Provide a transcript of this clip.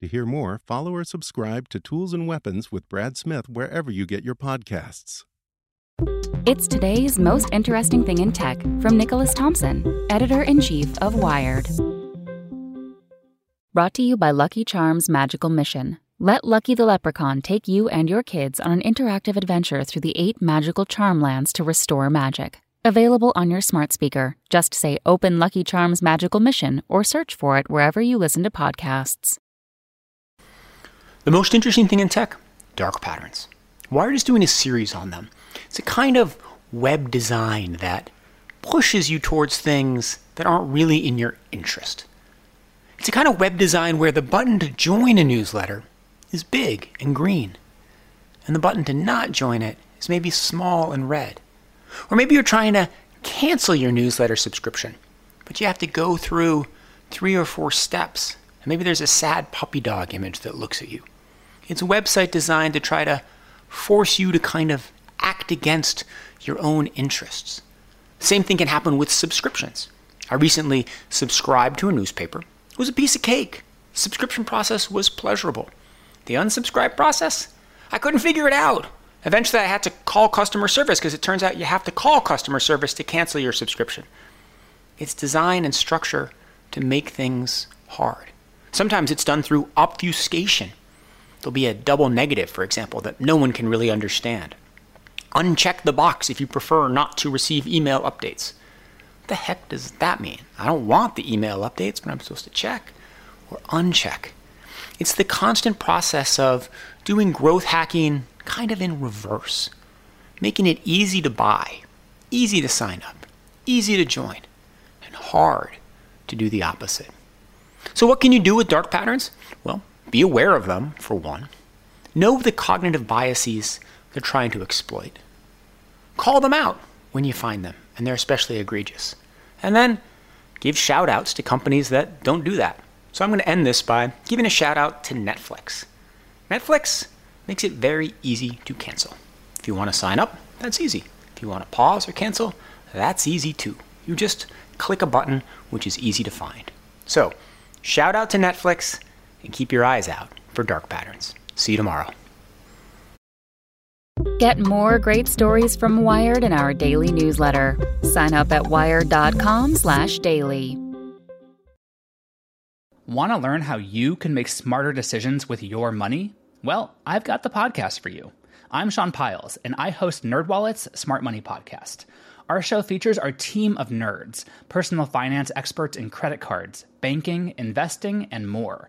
To hear more, follow or subscribe to Tools and Weapons with Brad Smith wherever you get your podcasts. It's today's most interesting thing in tech from Nicholas Thompson, editor in chief of Wired. Brought to you by Lucky Charms Magical Mission. Let Lucky the Leprechaun take you and your kids on an interactive adventure through the eight magical charm lands to restore magic. Available on your smart speaker. Just say Open Lucky Charms Magical Mission or search for it wherever you listen to podcasts. The most interesting thing in tech dark patterns. Wired is doing a series on them. It's a kind of web design that pushes you towards things that aren't really in your interest. It's a kind of web design where the button to join a newsletter is big and green, and the button to not join it is maybe small and red. Or maybe you're trying to cancel your newsletter subscription, but you have to go through three or four steps, and maybe there's a sad puppy dog image that looks at you. It's a website designed to try to force you to kind of act against your own interests. Same thing can happen with subscriptions. I recently subscribed to a newspaper It was a piece of cake. Subscription process was pleasurable. The unsubscribe process, I couldn't figure it out. Eventually, I had to call customer service because it turns out you have to call customer service to cancel your subscription. It's design and structure to make things hard. Sometimes it's done through obfuscation. There'll be a double negative, for example, that no one can really understand. Uncheck the box if you prefer not to receive email updates the heck does that mean? I don't want the email updates, but I'm supposed to check or uncheck. It's the constant process of doing growth hacking kind of in reverse, making it easy to buy, easy to sign up, easy to join, and hard to do the opposite. So, what can you do with dark patterns? Well, be aware of them, for one. Know the cognitive biases they're trying to exploit. Call them out when you find them, and they're especially egregious. And then give shout outs to companies that don't do that. So I'm going to end this by giving a shout out to Netflix. Netflix makes it very easy to cancel. If you want to sign up, that's easy. If you want to pause or cancel, that's easy too. You just click a button, which is easy to find. So, shout out to Netflix and keep your eyes out for dark patterns. See you tomorrow. Get more great stories from Wired in our daily newsletter. Sign up at wired.com/daily. Want to learn how you can make smarter decisions with your money? Well, I've got the podcast for you. I'm Sean Pyles, and I host NerdWallet's Smart Money Podcast. Our show features our team of nerds, personal finance experts in credit cards, banking, investing, and more